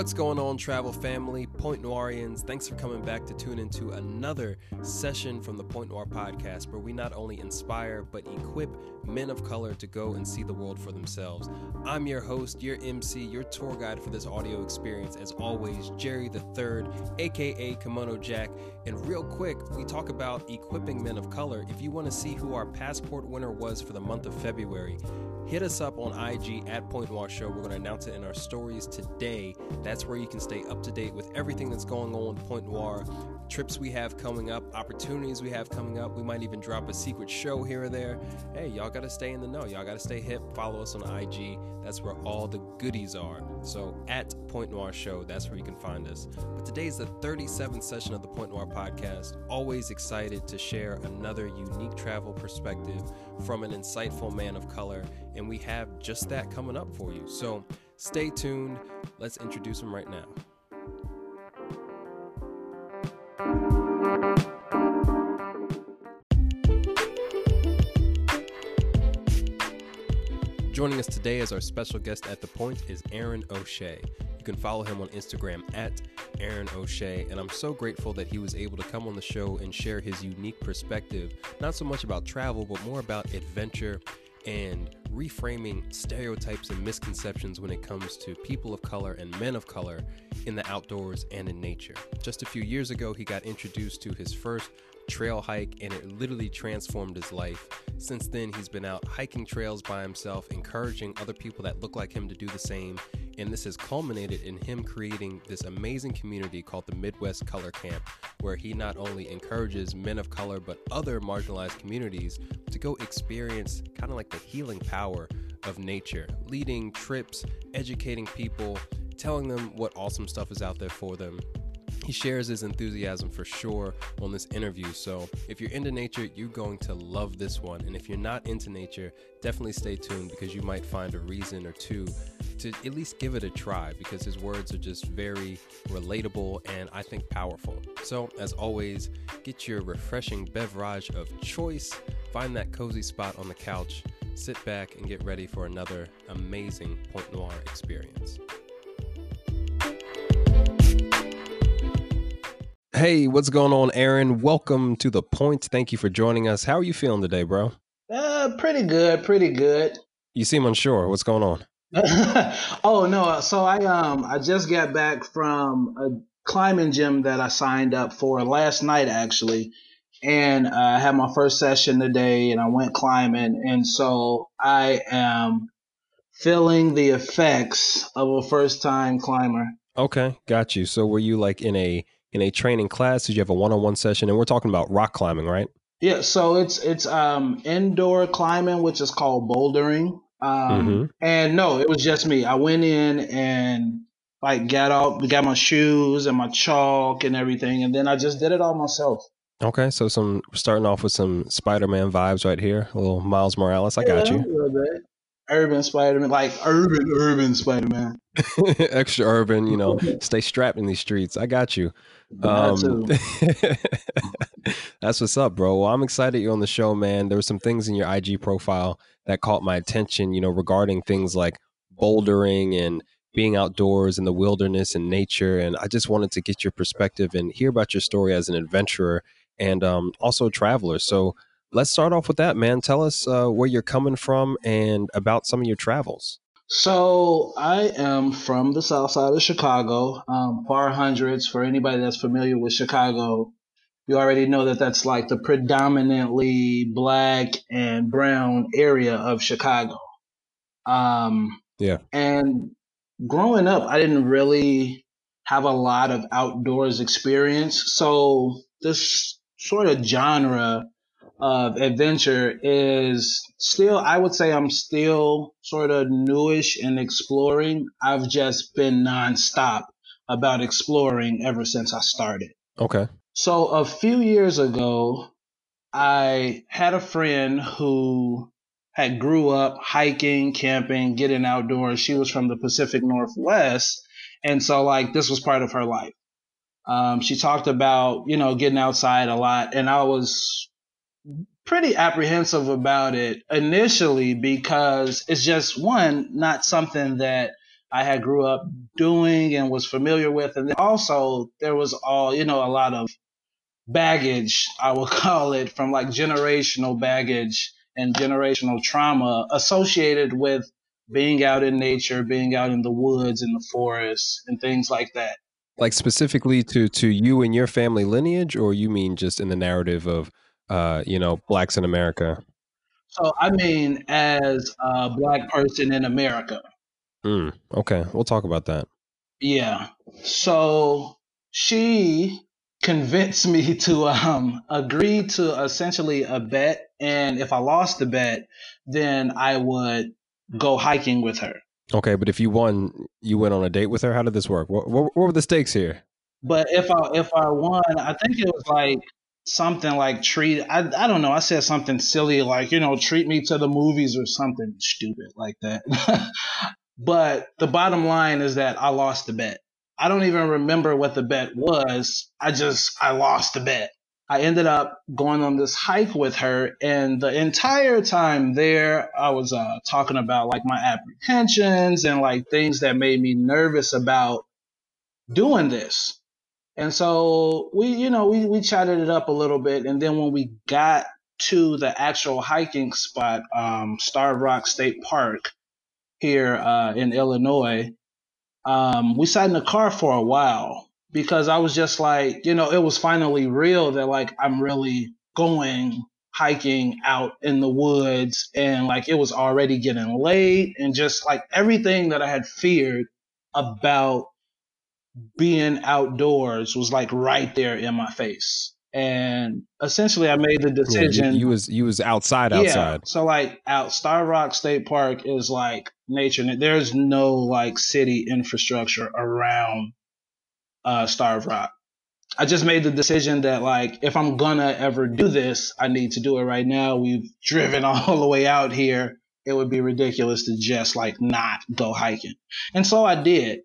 What's going on, travel family, Point Noirians? Thanks for coming back to tune into another session from the Point Noir podcast, where we not only inspire but equip men of color to go and see the world for themselves. I'm your host, your MC, your tour guide for this audio experience, as always, Jerry the Third, aka Kimono Jack. And real quick, we talk about equipping men of color. If you want to see who our passport winner was for the month of February, hit us up on IG at Point Noir Show. We're going to announce it in our stories today. That's where you can stay up to date with everything that's going on with Point Noir, trips we have coming up, opportunities we have coming up. We might even drop a secret show here or there. Hey, y'all got to stay in the know. Y'all got to stay hip. Follow us on IG. That's where all the goodies are. So at Point Noir Show, that's where you can find us. But today's the 37th session of the Point Noir podcast. Always excited to share another unique travel perspective from an insightful man of color. And we have just that coming up for you. So stay tuned. Let's introduce him right now. Joining us today as our special guest at the point is Aaron O'Shea. You can follow him on Instagram at Aaron O'Shea, and I'm so grateful that he was able to come on the show and share his unique perspective, not so much about travel, but more about adventure and reframing stereotypes and misconceptions when it comes to people of color and men of color in the outdoors and in nature. Just a few years ago, he got introduced to his first trail hike and it literally transformed his life. Since then, he's been out hiking trails by himself, encouraging other people that look like him to do the same. And this has culminated in him creating this amazing community called the Midwest Color Camp, where he not only encourages men of color but other marginalized communities to go experience kind of like the healing power of nature, leading trips, educating people, telling them what awesome stuff is out there for them, he shares his enthusiasm for sure on this interview. So, if you're into nature, you're going to love this one. And if you're not into nature, definitely stay tuned because you might find a reason or two to at least give it a try because his words are just very relatable and I think powerful. So, as always, get your refreshing beverage of choice, find that cozy spot on the couch, sit back, and get ready for another amazing Point Noir experience. Hey, what's going on, Aaron? Welcome to the point. Thank you for joining us. How are you feeling today, bro? Uh, pretty good, pretty good. You seem unsure. What's going on? oh no, so I um I just got back from a climbing gym that I signed up for last night actually, and uh, I had my first session today, and I went climbing, and so I am feeling the effects of a first time climber. Okay, got you. So were you like in a in a training class? Did you have a one on one session? And we're talking about rock climbing, right? Yeah, so it's it's um indoor climbing, which is called bouldering. Um, mm-hmm. and no, it was just me. I went in and like got out, got my shoes and my chalk and everything, and then I just did it all myself. Okay, so some starting off with some Spider-Man vibes right here, a little Miles Morales. I got you urban Spider-Man, like urban, urban Spider-Man. Extra urban, you know, stay strapped in these streets. I got you. Um, that's what's up, bro. Well, I'm excited you're on the show, man. There were some things in your IG profile that caught my attention, you know, regarding things like bouldering and being outdoors in the wilderness and nature. And I just wanted to get your perspective and hear about your story as an adventurer and um, also a traveler. So let's start off with that, man. Tell us uh, where you're coming from and about some of your travels. So I am from the south side of Chicago, um, Far Hundreds. For anybody that's familiar with Chicago, you already know that that's like the predominantly black and brown area of Chicago. Um, yeah. And growing up, I didn't really have a lot of outdoors experience. So this sort of genre of adventure is still, I would say I'm still sort of newish in exploring. I've just been nonstop about exploring ever since I started. Okay. So a few years ago, I had a friend who had grew up hiking, camping, getting outdoors. She was from the Pacific Northwest. And so like this was part of her life. Um, she talked about, you know, getting outside a lot. And I was pretty apprehensive about it initially because it's just one, not something that I had grew up doing and was familiar with. And also there was all, you know, a lot of baggage, I will call it, from like generational baggage and generational trauma associated with being out in nature, being out in the woods, in the forest, and things like that. Like specifically to to you and your family lineage, or you mean just in the narrative of, uh, you know, blacks in America? So I mean, as a black person in America. Mm, okay, we'll talk about that. Yeah. So she convinced me to um, agree to essentially a bet, and if I lost the bet, then I would go hiking with her. Okay, but if you won, you went on a date with her. How did this work? What, what, what were the stakes here? But if I if I won, I think it was like something like treat. I I don't know. I said something silly like you know treat me to the movies or something stupid like that. but the bottom line is that I lost the bet. I don't even remember what the bet was. I just I lost the bet. I ended up going on this hike with her, and the entire time there, I was uh, talking about like my apprehensions and like things that made me nervous about doing this. And so we, you know, we we chatted it up a little bit, and then when we got to the actual hiking spot, um, Starved Rock State Park here uh, in Illinois, um, we sat in the car for a while because I was just like, you know, it was finally real that like I'm really going hiking out in the woods. And like it was already getting late and just like everything that I had feared about being outdoors was like right there in my face. And essentially I made the decision yeah, you, you, was you was outside outside. Yeah, so like out Starved Rock State Park is like nature there's no like city infrastructure around uh, Starved Rock. I just made the decision that like if I'm gonna ever do this, I need to do it right now. We've driven all the way out here. It would be ridiculous to just like not go hiking. And so I did.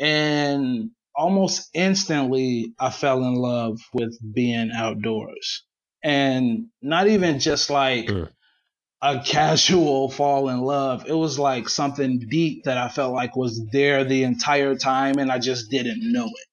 And almost instantly I fell in love with being outdoors. And not even just like mm. a casual fall in love. It was like something deep that I felt like was there the entire time and I just didn't know it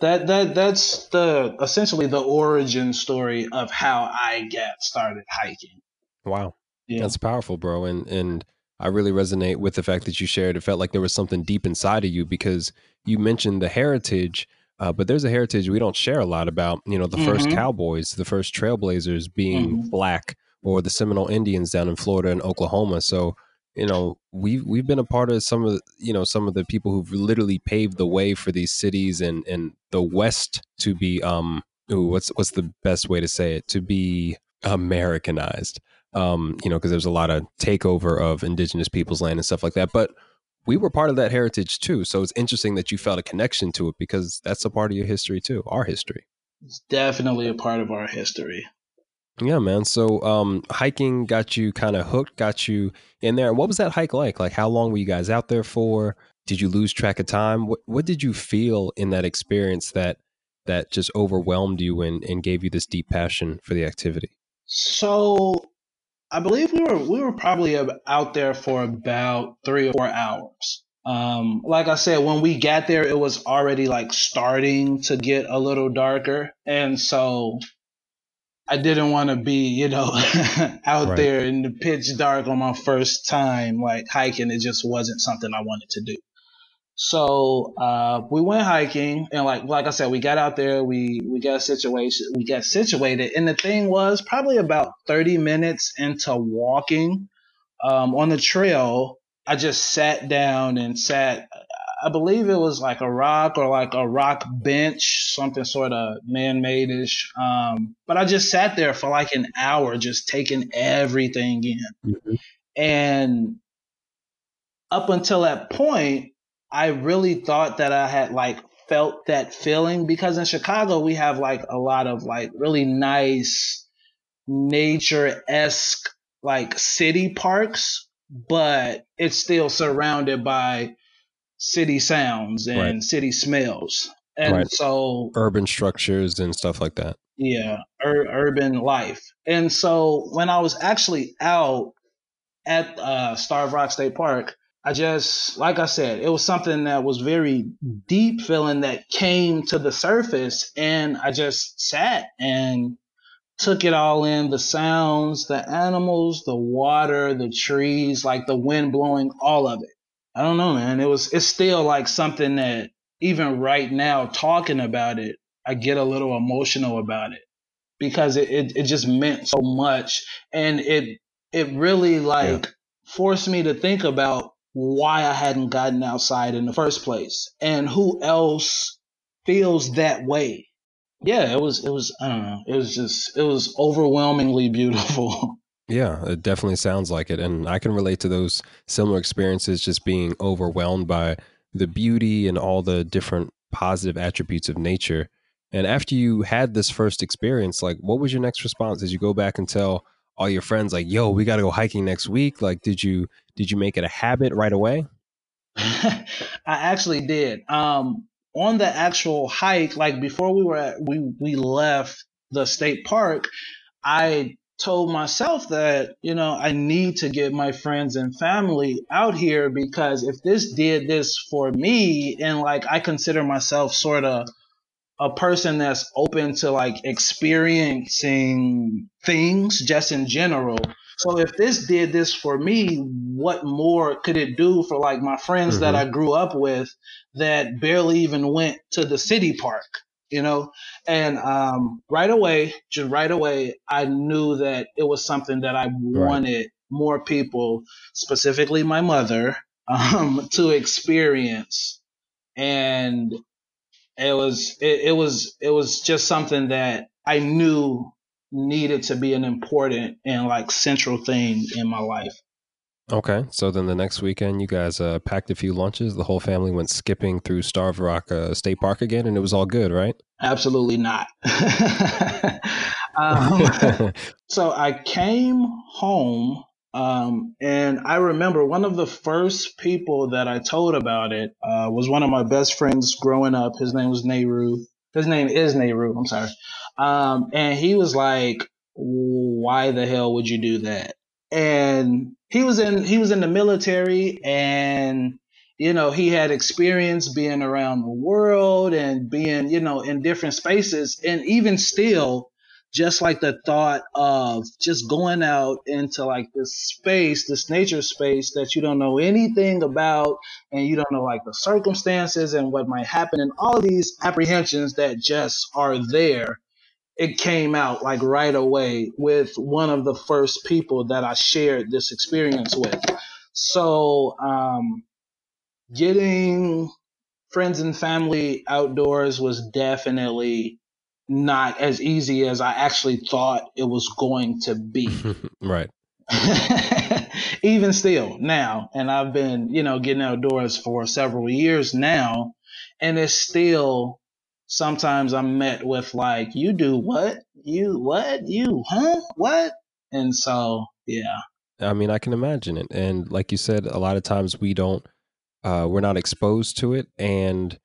that that that's the essentially the origin story of how I got started hiking. Wow. Yeah. That's powerful, bro. And and I really resonate with the fact that you shared it felt like there was something deep inside of you because you mentioned the heritage uh, but there's a heritage we don't share a lot about, you know, the mm-hmm. first cowboys, the first trailblazers being mm-hmm. black or the Seminole Indians down in Florida and Oklahoma. So you know we've we've been a part of some of you know some of the people who've literally paved the way for these cities and and the west to be um ooh, what's what's the best way to say it to be americanized um you know because there's a lot of takeover of indigenous people's land and stuff like that but we were part of that heritage too so it's interesting that you felt a connection to it because that's a part of your history too our history it's definitely a part of our history yeah, man. So um, hiking got you kind of hooked, got you in there. What was that hike like? Like, how long were you guys out there for? Did you lose track of time? What What did you feel in that experience that that just overwhelmed you and, and gave you this deep passion for the activity? So, I believe we were we were probably out there for about three or four hours. Um, like I said, when we got there, it was already like starting to get a little darker, and so I didn't want to be, you know, out right. there in the pitch dark on my first time, like hiking. It just wasn't something I wanted to do. So uh, we went hiking, and like like I said, we got out there. We we got situation. We got situated, and the thing was probably about thirty minutes into walking um, on the trail. I just sat down and sat I believe it was like a rock or like a rock bench, something sort of man-made ish. Um, but I just sat there for like an hour, just taking everything in. Mm-hmm. And up until that point, I really thought that I had like felt that feeling because in Chicago we have like a lot of like really nice nature esque like city parks, but it's still surrounded by city sounds and right. city smells. And right. so urban structures and stuff like that. Yeah, ur- urban life. And so when I was actually out at uh, Starved Rock State Park, I just, like I said, it was something that was very deep feeling that came to the surface. And I just sat and took it all in the sounds, the animals, the water, the trees, like the wind blowing, all of it. I don't know, man. It was, it's still like something that even right now, talking about it, I get a little emotional about it because it, it, it just meant so much. And it, it really like yeah. forced me to think about why I hadn't gotten outside in the first place and who else feels that way. Yeah, it was, it was, I don't know. It was just, it was overwhelmingly beautiful. Yeah, it definitely sounds like it. And I can relate to those similar experiences, just being overwhelmed by the beauty and all the different positive attributes of nature. And after you had this first experience, like what was your next response? Did you go back and tell all your friends like, "Yo, we got to go hiking next week"? Like did you did you make it a habit right away? I actually did. Um on the actual hike, like before we were at, we we left the state park, I told myself that, you know, I need to get my friends and family out here because if this did this for me and like I consider myself sort of a person that's open to like experiencing things just in general. So if this did this for me, what more could it do for like my friends mm-hmm. that I grew up with that barely even went to the city park? you know and um, right away just right away i knew that it was something that i wanted right. more people specifically my mother um, to experience and it was it, it was it was just something that i knew needed to be an important and like central thing in my life Okay, so then the next weekend, you guys uh, packed a few lunches. The whole family went skipping through Starved Rock uh, State Park again, and it was all good, right? Absolutely not. um, so I came home, um, and I remember one of the first people that I told about it uh, was one of my best friends growing up. His name was Nehru. His name is Nehru. I'm sorry. Um, and he was like, "Why the hell would you do that?" And he was in he was in the military and you know he had experience being around the world and being you know in different spaces and even still just like the thought of just going out into like this space this nature space that you don't know anything about and you don't know like the circumstances and what might happen and all these apprehensions that just are there it came out like right away with one of the first people that I shared this experience with. So, um, getting friends and family outdoors was definitely not as easy as I actually thought it was going to be. right. Even still now, and I've been, you know, getting outdoors for several years now, and it's still sometimes I'm met with like, you do what? You what? You huh? What? And so, yeah. I mean, I can imagine it. And like you said, a lot of times we don't, uh, we're not exposed to it and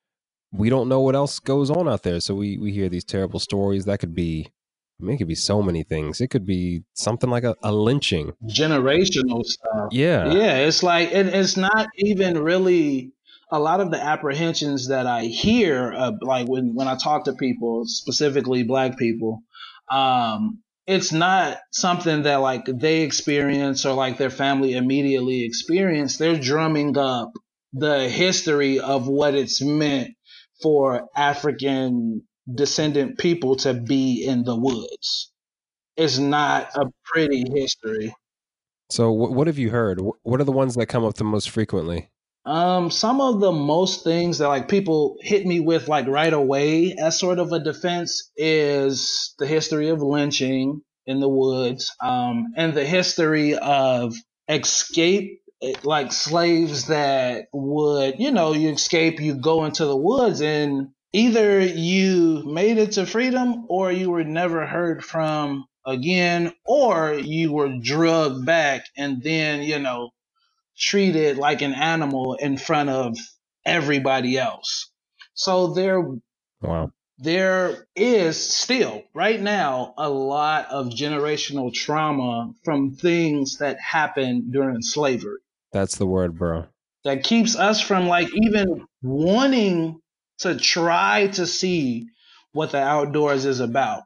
we don't know what else goes on out there. So we, we hear these terrible stories. That could be, I mean, it could be so many things. It could be something like a, a lynching, generational stuff. Yeah. Yeah. It's like, it, it's not even really a lot of the apprehensions that I hear, uh, like when, when I talk to people, specifically black people, um, it's not something that like they experience or like their family immediately experience. They're drumming up the history of what it's meant for African descendant people to be in the woods. It's not a pretty history. So, what have you heard? What are the ones that come up the most frequently? Um, some of the most things that like people hit me with like right away as sort of a defense is the history of lynching in the woods, um, and the history of escape, like slaves that would, you know, you escape, you go into the woods and either you made it to freedom or you were never heard from again, or you were drugged back and then, you know, treated like an animal in front of everybody else. So there, wow. there is still right now a lot of generational trauma from things that happened during slavery. That's the word, bro. that keeps us from like even wanting to try to see what the outdoors is about.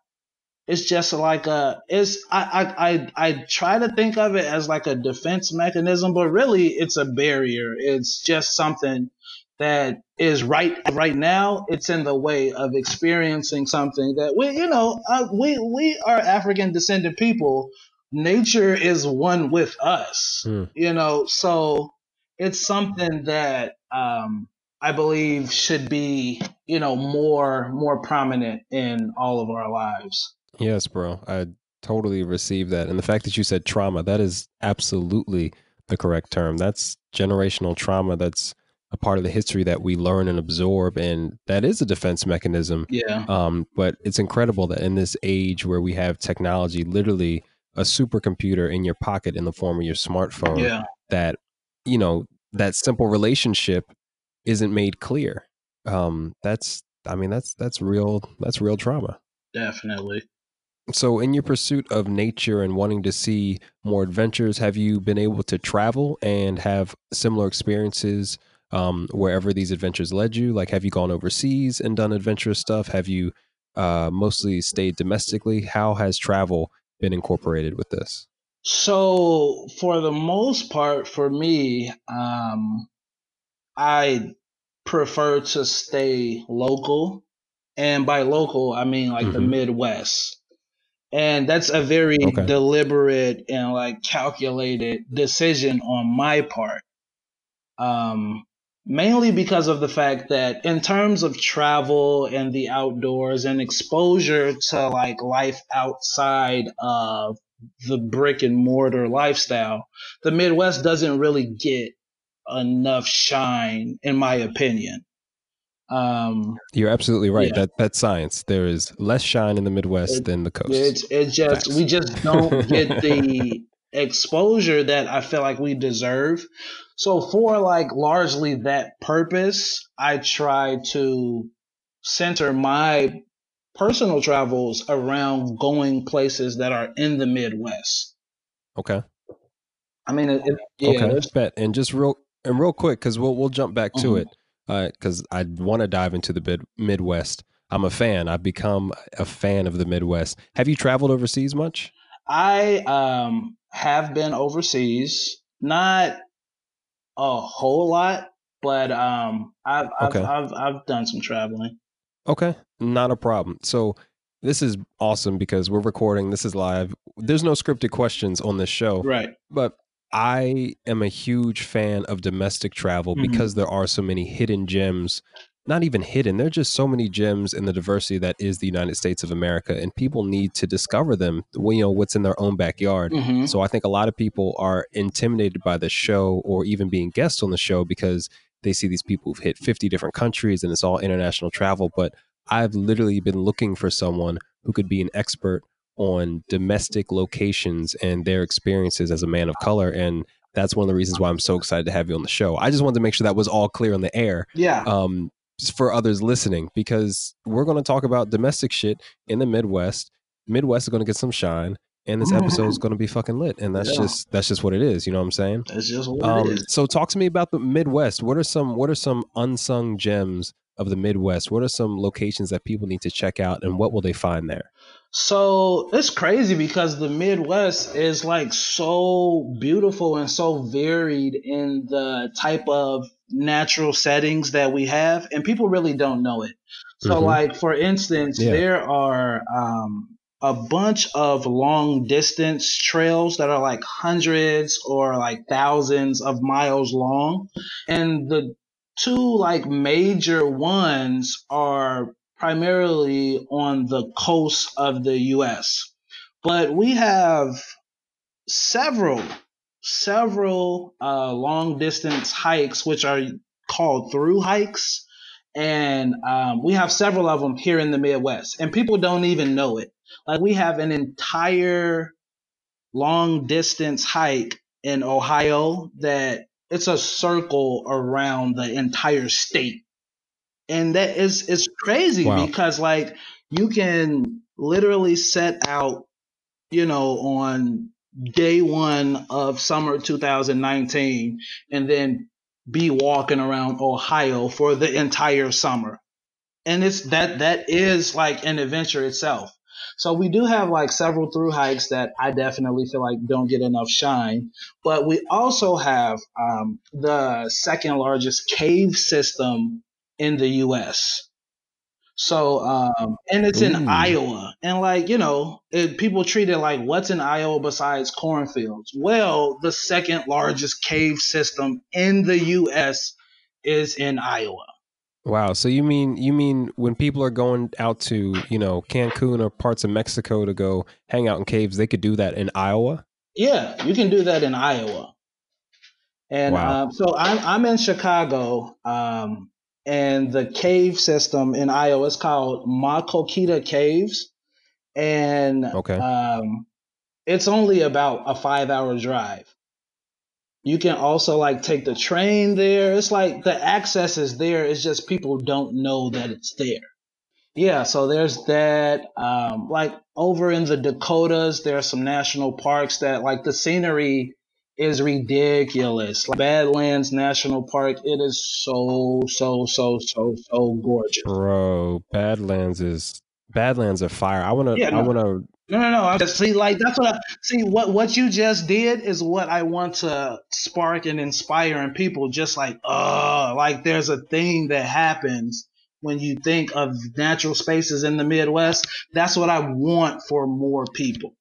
It's just like a it's I, I I I try to think of it as like a defense mechanism, but really it's a barrier. It's just something that is right right now. It's in the way of experiencing something that we you know uh, we we are African descended people. Nature is one with us, Hmm. you know. So it's something that um, I believe should be you know more more prominent in all of our lives. Yes, bro. I totally receive that. And the fact that you said trauma, that is absolutely the correct term. That's generational trauma. That's a part of the history that we learn and absorb. And that is a defense mechanism. Yeah. Um, but it's incredible that in this age where we have technology, literally a supercomputer in your pocket in the form of your smartphone, Yeah. that, you know, that simple relationship isn't made clear. Um, that's, I mean, that's, that's real, that's real trauma. Definitely. So, in your pursuit of nature and wanting to see more adventures, have you been able to travel and have similar experiences um, wherever these adventures led you? Like, have you gone overseas and done adventurous stuff? Have you uh, mostly stayed domestically? How has travel been incorporated with this? So for the most part, for me, um, I prefer to stay local, and by local, I mean like the Mhm. Midwest. And that's a very Okay. deliberate and like calculated decision on my part. Um, mainly because of the fact that in terms of travel and the outdoors and exposure to like life outside of the brick and mortar lifestyle, the Midwest doesn't really get enough shine, in my opinion. Um, You're absolutely right. Yeah. That that's science. There is less shine in the Midwest It- than the coast. it's it just Facts. we just don't get the exposure that I feel like we deserve. So for like largely that purpose, I try to center my personal travels around going places that are in the Midwest. okay. I mean, it, it- yeah, okay, bet. And just real and real quick, because we'll we'll jump back to Mhm. it, because I want to dive into the mid, Midwest. I'm a fan. I've become a fan of the Midwest. Have you traveled overseas much? I um have been overseas, not a whole lot, but um I've I've, Okay. I've I've done some traveling. Okay, not a problem. So this is awesome because we're recording. This is live. There's no scripted questions on this show. Right. but I am a huge fan of domestic travel Mhm. because there are so many hidden gems. Not even hidden, there are just so many gems in the diversity that is the United States of America, and people need to discover them. You know what's in their own backyard. hmm So I think a lot of people are intimidated by the show or even being guests on the show because they see these people who've hit 50 different countries and it's all international travel. But I've literally been looking for someone who could be an expert on domestic locations and their experiences as a man of color. And that's one of the reasons why I'm so excited to have you on the show. I just wanted to make sure that was all clear on the air Yeah. um, for others listening because we're going to talk about domestic shit in the Midwest. Midwest is going to get some shine, and this episode is going to be fucking lit. And that's Yeah. just that's just what it is. You know what I'm saying? That's just what Um, it is. so talk to me about the Midwest. What are some what are some unsung gems of the Midwest? What are some locations that people need to check out, and what will they find there? So it's crazy because the Midwest is like so beautiful and so varied in the type of natural settings that we have, and people really don't know it. So, Mhm. like for instance, Yeah. there are um, a bunch of long distance trails that are like hundreds or like thousands of miles long, and the two like major ones are primarily on the coast of the US. But we have several, several uh, long distance hikes, which are called through hikes. And um, we have several of them here in the Midwest, and people don't even know it. Like we have an entire long distance hike in Ohio that it's a circle around the entire state. And that is it's crazy Wow. because like you can literally set out, you know, on day one of summer 2019 and then be walking around Ohio for the entire summer. And it's that that is like an adventure itself. So we do have like several through hikes that I definitely feel like don't get enough shine. But we also have um, the second largest cave system in the U.S. So, um, and it's in Iowa. And like, you know, it, people treat it like what's in Iowa besides cornfields? Well, the second largest cave system in the US is in Iowa. Wow. So you mean you mean when people are going out to, you know, Cancun or parts of Mexico to go hang out in caves, they could do that in Iowa? Yeah, you can do that in Iowa. And wow. um, so I'm I'm in Chicago. Um, and the cave system in Iowa is called Maquoketa Caves, and okay. um, it's only about a five hour drive. You can also like take the train there. It's like the access is there. It's just people don't know that it's there. Yeah, so there's that. Um, like over in the Dakotas, there are some national parks that like the scenery is ridiculous. Like Badlands National Park, it is so so so so so gorgeous. Bro, Badlands is Badlands of fire. I wanna yeah, no. I wanna no, no, no. I just see, like that's what I see. What what you just did is what I want to spark and inspire in people. Just like, uh, like there's a thing that happens when you think of natural spaces in the Midwest. That's what I want for more people.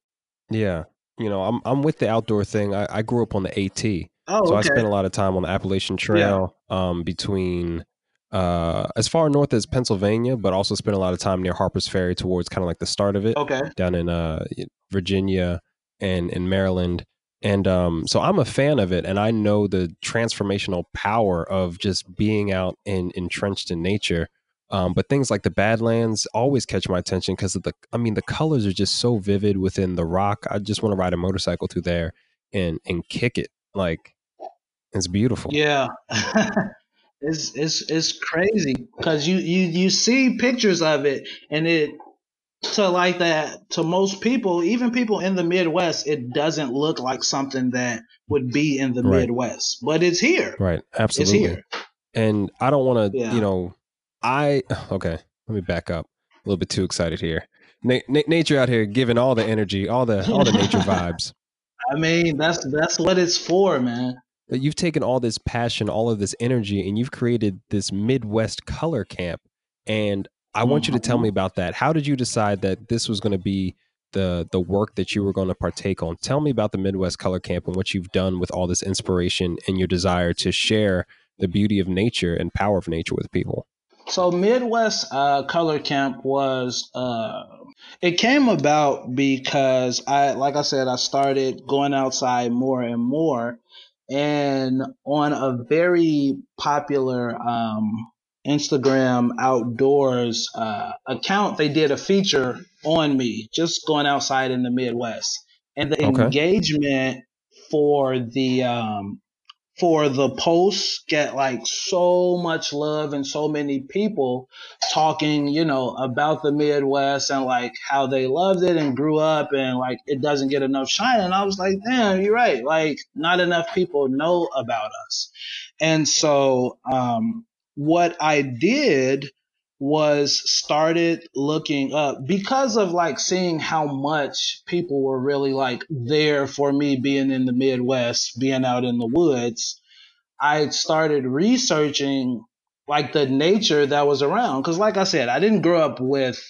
Yeah, you know, I'm I'm with the outdoor thing. I, I grew up on the AT, oh, so okay. I spent a lot of time on the Appalachian Trail yeah. um, between uh, as far north as Pennsylvania, but also spent a lot of time near Harper's Ferry towards kind of like the start of it. Okay, down in uh, Virginia and in Maryland. And um, so I'm a fan of it, and I know the transformational power of just being out and entrenched in nature. Um, but things like the Badlands always catch my attention because of the, I mean, the colors are just so vivid within the rock. I just want to ride a motorcycle through there and and kick it. Like it's beautiful. Yeah. it's it's it's crazy because you you you see pictures of it and it to like that to most people even people in the midwest it doesn't look like something that would be in the right. midwest but it's here right absolutely It's here. and i don't want to yeah. you know I okay. Let me back up. A little bit too excited here. Na- na- nature out here giving all the energy, all the all the nature vibes. I mean, that's that's what it's for, man. You've taken all this passion, all of this energy, and you've created this Midwest color camp. And I want you to tell me mm-hmm. about that. How did you decide that this was going to be the the work that you were going to partake on? Tell me about the Midwest Color Camp and what you've done with all this inspiration and your desire to share the beauty of nature and power of nature with people. So Midwest uh, Color Camp was uh, it came about because I like I said I started going outside more and more, and on a very popular um, Instagram outdoors uh, account, they did a feature on me just going outside in the Midwest, and the okay. engagement for the um, for the posts get like so much love and so many people talking, you know, about the Midwest and like how they loved it and grew up and like it doesn't get enough shine. And I was like, damn, you're right. Like not enough people know about us. And so, um, what I did was started looking up because of like seeing how much people were really like there for me being in the Midwest, being out in the woods. I started researching like the nature that was around. Cause like I said, I didn't grow up with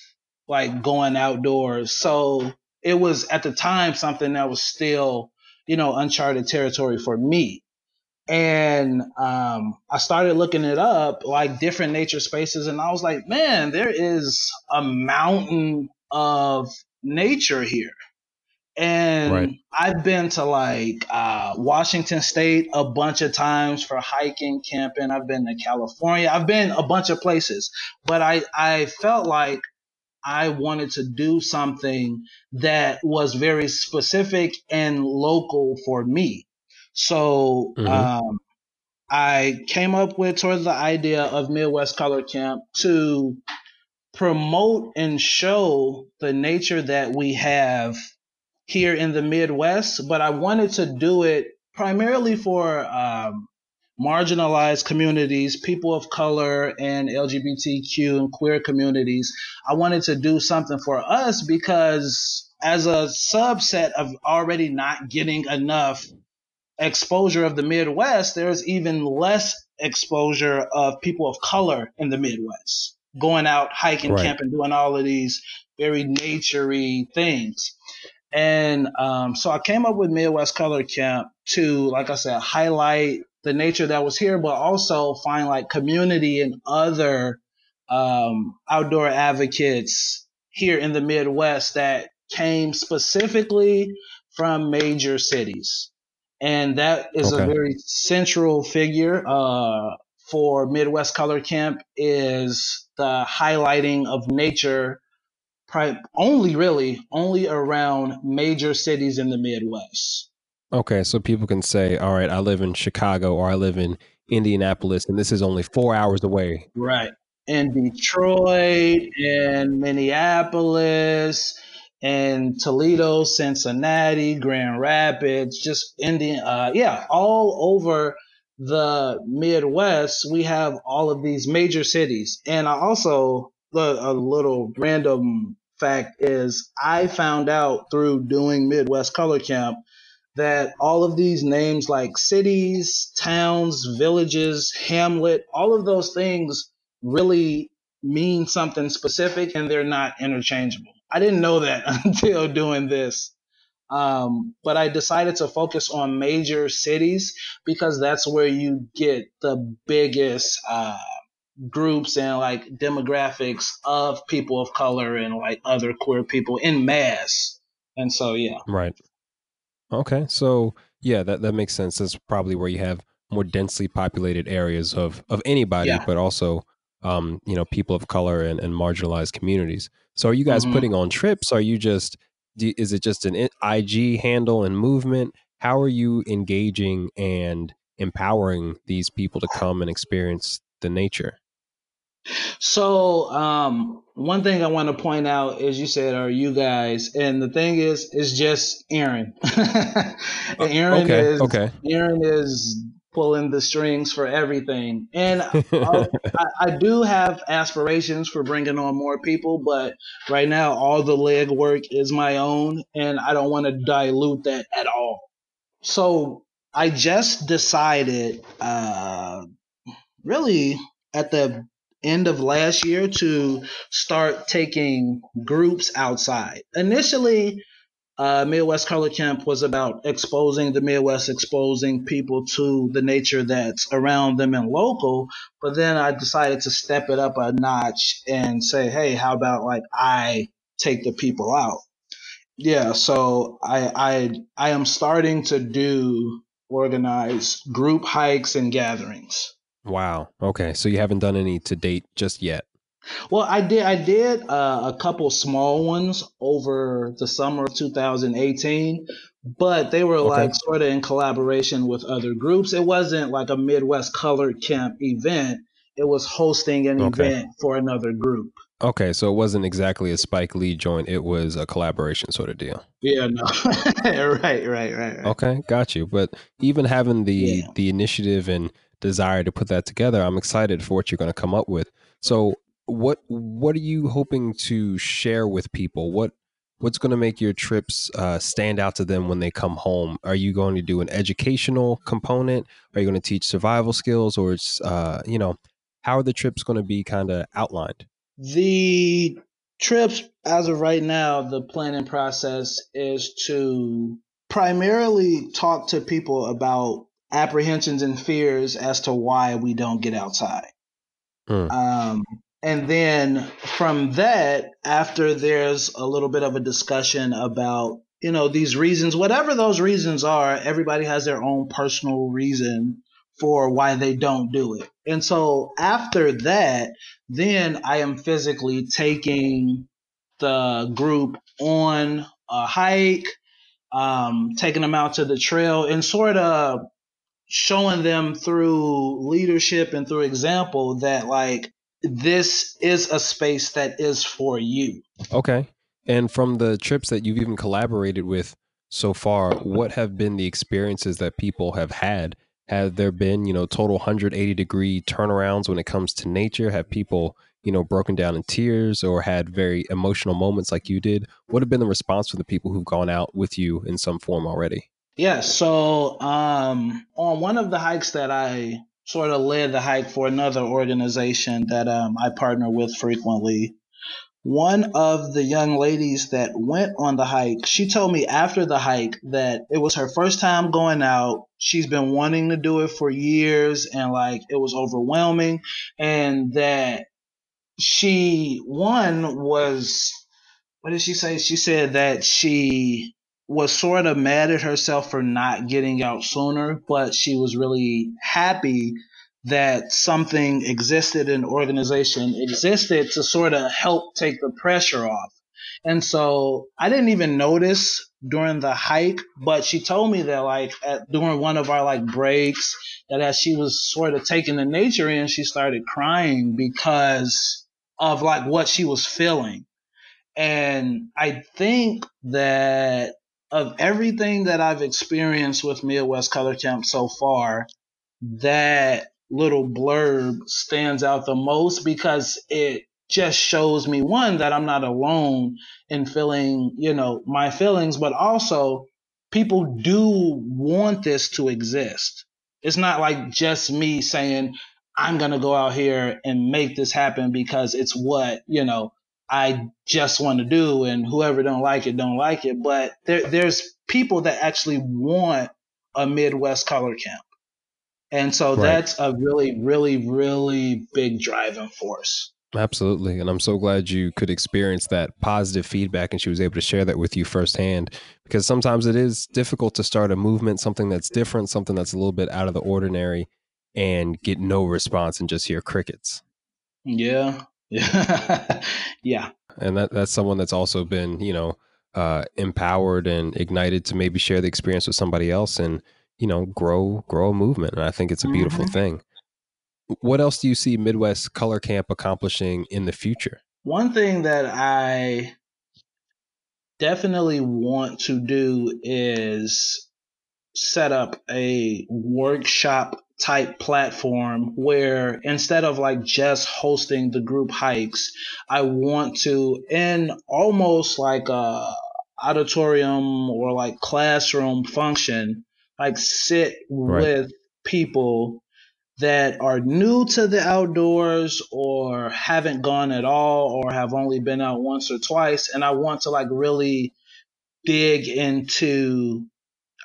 like going outdoors. So it was at the time something that was still, you know, uncharted territory for me and um, I started looking it up, like different nature spaces, and I was like, man, there is a mountain of nature here. And right. I've been to like uh, Washington State a bunch of times for hiking, camping. I've been to California. I've been a bunch of places, but I I felt like I wanted to do something that was very specific and local for me. So mm-hmm. um, I came up with towards the idea of Midwest Color Camp to promote and show the nature that we have here in the Midwest, but I wanted to do it primarily for um, marginalized communities, people of color, and LGBTQ and queer communities. I wanted to do something for us because, as a subset of already not getting enough exposure of the Midwest, there's even less exposure of people of color in the Midwest, going out hiking, right. camping, doing all of these very naturey things. And um, so I came up with Midwest Color Camp to, like I said, highlight the nature that was here, but also find like community and other um, outdoor advocates here in the Midwest that came specifically from major cities. And that is okay. a very central figure uh, for Midwest Color Camp is the highlighting of nature only really only around major cities in the Midwest. Okay, so people can say, "All right, I live in Chicago or I live in Indianapolis, and this is only four hours away." Right, in Detroit, in Minneapolis, in Toledo, Cincinnati, Grand Rapids, just Indian, uh, yeah, all over the Midwest, we have all of these major cities, and I also a little random fact is I found out through doing Midwest Color Camp that all of these names like cities, towns, villages, hamlet, all of those things really mean something specific and they're not interchangeable. I didn't know that until doing this. Um, but I decided to focus on major cities because that's where you get the biggest uh, groups and like demographics of people of color and like other queer people in mass. And so, yeah. Right. Okay. So, yeah, that, that makes sense. That's probably where you have more densely populated areas of, of anybody, yeah. but also, um, you know, people of color and, and marginalized communities. So, are you guys mm-hmm. putting on trips? Are you just, do, is it just an IG handle and movement? How are you engaging and empowering these people to come and experience the nature? So, um, one thing I want to point out is you said, "Are you guys?" And the thing is, it's just Aaron. Aaron okay, is okay. Aaron is pulling the strings for everything, and I, I do have aspirations for bringing on more people, but right now all the leg work is my own, and I don't want to dilute that at all. So I just decided, uh, really at the end of last year to start taking groups outside. Initially, uh, Midwest Color Camp was about exposing the Midwest, exposing people to the nature that's around them and local. But then I decided to step it up a notch and say, hey, how about like I take the people out? Yeah, so I I I am starting to do organize group hikes and gatherings. Wow. Okay. So you haven't done any to date just yet. Well, I did. I did uh, a couple small ones over the summer of 2018, but they were okay. like sort of in collaboration with other groups. It wasn't like a Midwest Color Camp event. It was hosting an okay. event for another group. Okay, so it wasn't exactly a Spike Lee joint. It was a collaboration sort of deal. Yeah, no, right, right, right, right. Okay, got you. But even having the yeah. the initiative and desire to put that together. I'm excited for what you're going to come up with. So, what what are you hoping to share with people? What what's going to make your trips uh, stand out to them when they come home? Are you going to do an educational component? Are you going to teach survival skills, or it's uh, you know how are the trips going to be kind of outlined? The trips, as of right now, the planning process is to primarily talk to people about apprehensions and fears as to why we don't get outside. Mm. Um, and then from that, after there's a little bit of a discussion about, you know, these reasons, whatever those reasons are, everybody has their own personal reason for why they don't do it. And so after that, then I am physically taking the group on a hike, um, taking them out to the trail and sort of showing them through leadership and through example that like this is a space that is for you. Okay. And from the trips that you've even collaborated with so far, what have been the experiences that people have had Have there been, you know, total 180 degree turnarounds when it comes to nature? Have people, you know, broken down in tears or had very emotional moments like you did? What have been the response from the people who've gone out with you in some form already? Yeah, so um, on one of the hikes that I sort of led the hike for another organization that um, I partner with frequently, one of the young ladies that went on the hike, she told me after the hike that it was her first time going out. She's been wanting to do it for years and like it was overwhelming and that she one was what did she say? She said that she was sort of mad at herself for not getting out sooner, but she was really happy that something existed, an organization existed to sort of help take the pressure off. And so I didn't even notice during the hike, but she told me that like at, during one of our like breaks, that as she was sort of taking the nature in, she started crying because of like what she was feeling. And I think that of everything that I've experienced with Midwest Color Camp so far, that little blurb stands out the most because it just shows me one that I'm not alone in feeling, you know, my feelings, but also people do want this to exist. It's not like just me saying I'm going to go out here and make this happen because it's what, you know, I just want to do and whoever don't like it don't like it, but there there's people that actually want a Midwest color camp. And so right. that's a really, really, really big driving force. Absolutely. And I'm so glad you could experience that positive feedback and she was able to share that with you firsthand because sometimes it is difficult to start a movement, something that's different, something that's a little bit out of the ordinary and get no response and just hear crickets. Yeah. Yeah. yeah. And that that's someone that's also been, you know, uh, empowered and ignited to maybe share the experience with somebody else and you know grow grow a movement and i think it's a beautiful mm-hmm. thing what else do you see midwest color camp accomplishing in the future one thing that i definitely want to do is set up a workshop type platform where instead of like just hosting the group hikes i want to in almost like a auditorium or like classroom function like sit right. with people that are new to the outdoors or haven't gone at all or have only been out once or twice and I want to like really dig into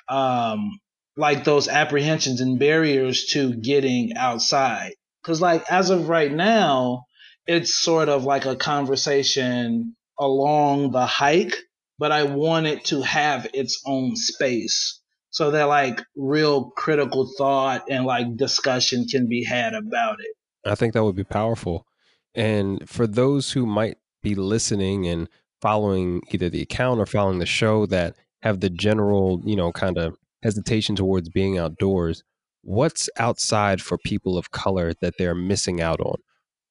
um like those apprehensions and barriers to getting outside cuz like as of right now it's sort of like a conversation along the hike but I want it to have its own space so that like real critical thought and like discussion can be had about it. I think that would be powerful. And for those who might be listening and following either the account or following the show that have the general, you know, kind of hesitation towards being outdoors, what's outside for people of color that they're missing out on?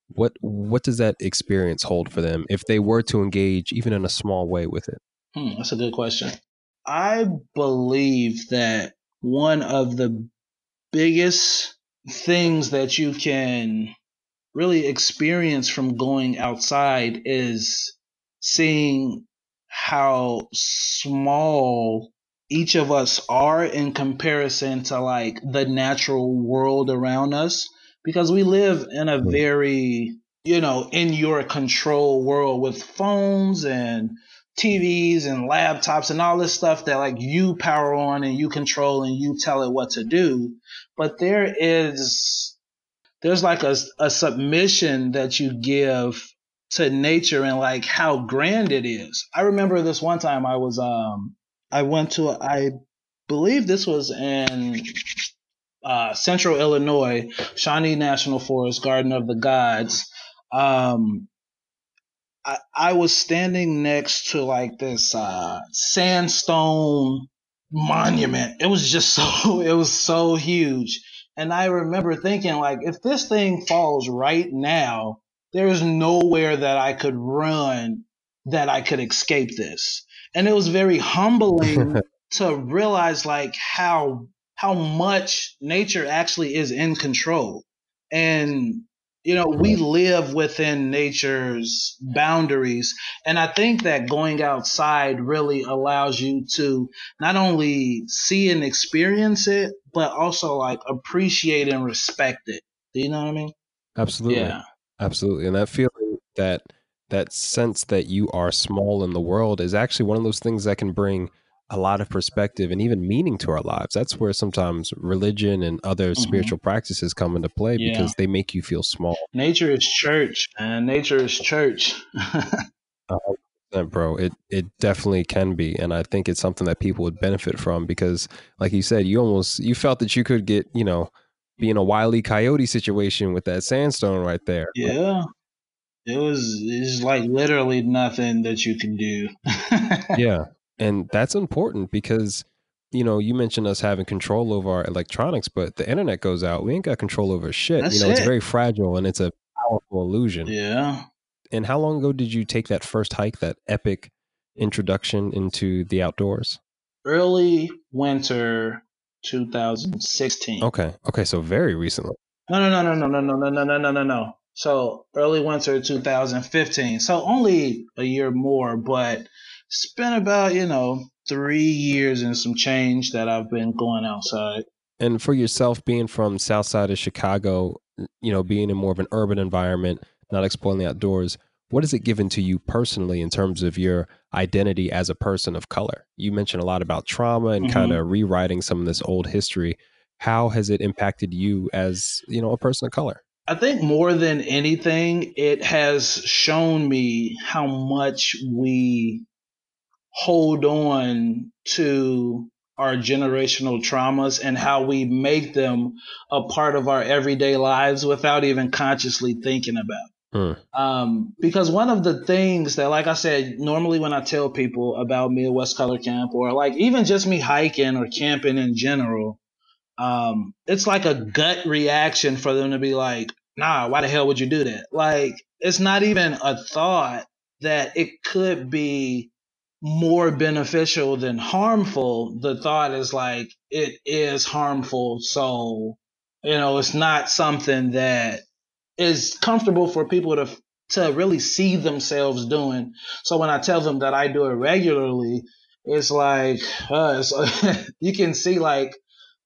What what does that experience hold for them if they were to engage even in a small way with it? Hmm, that's a good question. I believe that one of the biggest things that you can really experience from going outside is seeing how small each of us are in comparison to like the natural world around us because we live in a very you know in your control world with phones and TVs and laptops and all this stuff that like you power on and you control and you tell it what to do. But there is, there's like a, a submission that you give to nature and like how grand it is. I remember this one time I was, um, I went to, I believe this was in, uh, central Illinois, Shawnee National Forest, Garden of the Gods. Um, I, I was standing next to like this uh, sandstone monument. It was just so it was so huge. And I remember thinking like if this thing falls right now, there is nowhere that I could run that I could escape this. And it was very humbling to realize like how how much nature actually is in control. And you know, we live within nature's boundaries. And I think that going outside really allows you to not only see and experience it, but also like appreciate and respect it. Do you know what I mean? Absolutely. Yeah. Absolutely. And that feeling that that sense that you are small in the world is actually one of those things that can bring a lot of perspective and even meaning to our lives. That's where sometimes religion and other mm-hmm. spiritual practices come into play yeah. because they make you feel small. Nature is church, and nature is church. uh, bro, it it definitely can be, and I think it's something that people would benefit from because, like you said, you almost you felt that you could get you know be in a wily coyote situation with that sandstone right there. Yeah. It was it's like literally nothing that you can do. yeah and that's important because you know you mentioned us having control over our electronics but the internet goes out we ain't got control over shit that's you know it. it's very fragile and it's a powerful illusion yeah and how long ago did you take that first hike that epic introduction into the outdoors early winter 2016 okay okay so very recently no no no no no no no no no no no no so early winter 2015 so only a year more but it's been about, you know, three years and some change that I've been going outside. And for yourself, being from South Side of Chicago, you know, being in more of an urban environment, not exploring the outdoors, what has it given to you personally in terms of your identity as a person of color? You mentioned a lot about trauma and mm-hmm. kind of rewriting some of this old history. How has it impacted you as, you know, a person of color? I think more than anything, it has shown me how much we hold on to our generational traumas and how we make them a part of our everyday lives without even consciously thinking about. Hmm. Um, because one of the things that, like I said, normally when I tell people about Midwest Color Camp or like even just me hiking or camping in general, um, it's like a gut reaction for them to be like, nah, why the hell would you do that? Like, it's not even a thought that it could be more beneficial than harmful, the thought is like it is harmful. So, you know, it's not something that is comfortable for people to to really see themselves doing. So when I tell them that I do it regularly, it's like uh, it's, you can see like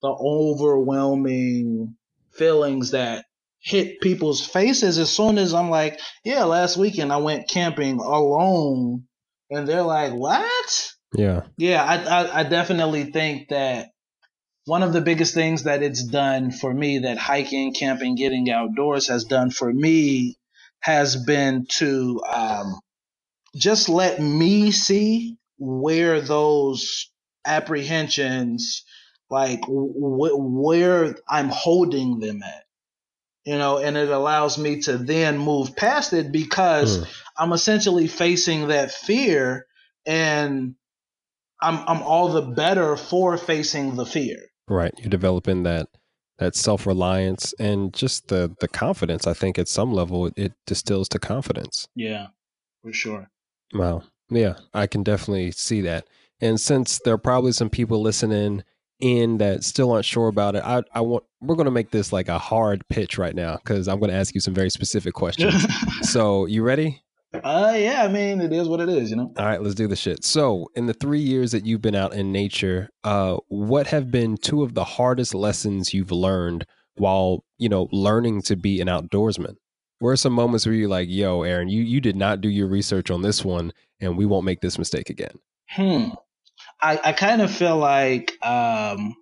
the overwhelming feelings that hit people's faces as soon as I'm like, yeah, last weekend I went camping alone and they're like, "What?" Yeah, yeah. I, I, I definitely think that one of the biggest things that it's done for me, that hiking, camping, getting outdoors has done for me, has been to um, just let me see where those apprehensions, like w- where I'm holding them at you know, and it allows me to then move past it because mm. I'm essentially facing that fear and I'm I'm all the better for facing the fear. Right. You're developing that that self-reliance and just the the confidence. I think at some level it, it distills to confidence. Yeah. For sure. Wow. Yeah, I can definitely see that. And since there are probably some people listening in that still aren't sure about it, I, I want we're going to make this like a hard pitch right now because I'm going to ask you some very specific questions. so, you ready? Uh, yeah. I mean, it is what it is, you know. All right, let's do the shit. So, in the three years that you've been out in nature, uh, what have been two of the hardest lessons you've learned while you know learning to be an outdoorsman? Where are some moments where you're like, "Yo, Aaron, you you did not do your research on this one, and we won't make this mistake again." Hmm. I, I kind of feel like um,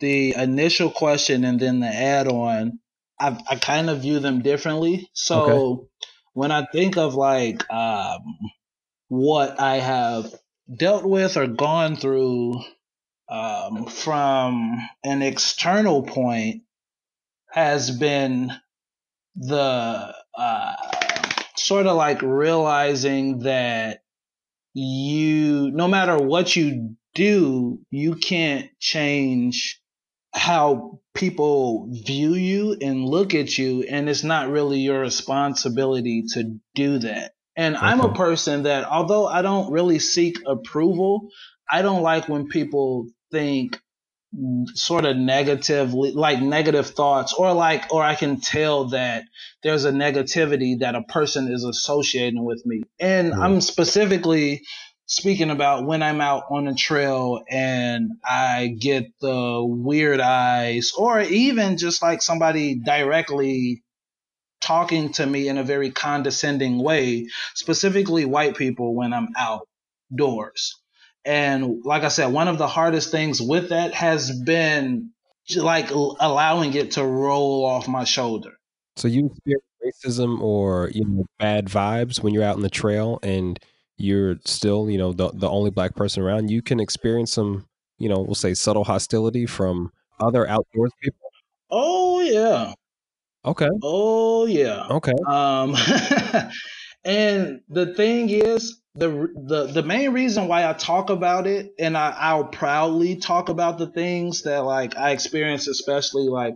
the initial question and then the add on, I, I kind of view them differently. So okay. when I think of like um, what I have dealt with or gone through um, from an external point, has been the uh, sort of like realizing that you, no matter what you do, you can't change how people view you and look at you. And it's not really your responsibility to do that. And okay. I'm a person that, although I don't really seek approval, I don't like when people think sort of negatively like negative thoughts or like or I can tell that there's a negativity that a person is associating with me. And. I'm specifically speaking about when I'm out on a trail and I get the weird eyes or even just like somebody directly talking to me in a very condescending way, specifically white people when I'm outdoors. And like I said, one of the hardest things with that has been like allowing it to roll off my shoulder. So you experience racism or you know bad vibes when you're out in the trail and you're still you know the the only black person around. You can experience some you know we'll say subtle hostility from other outdoors people. Oh yeah. Okay. Oh yeah. Okay. Um, and the thing is, the the the main reason why I talk about it and I, I'll proudly talk about the things that like I experience, especially like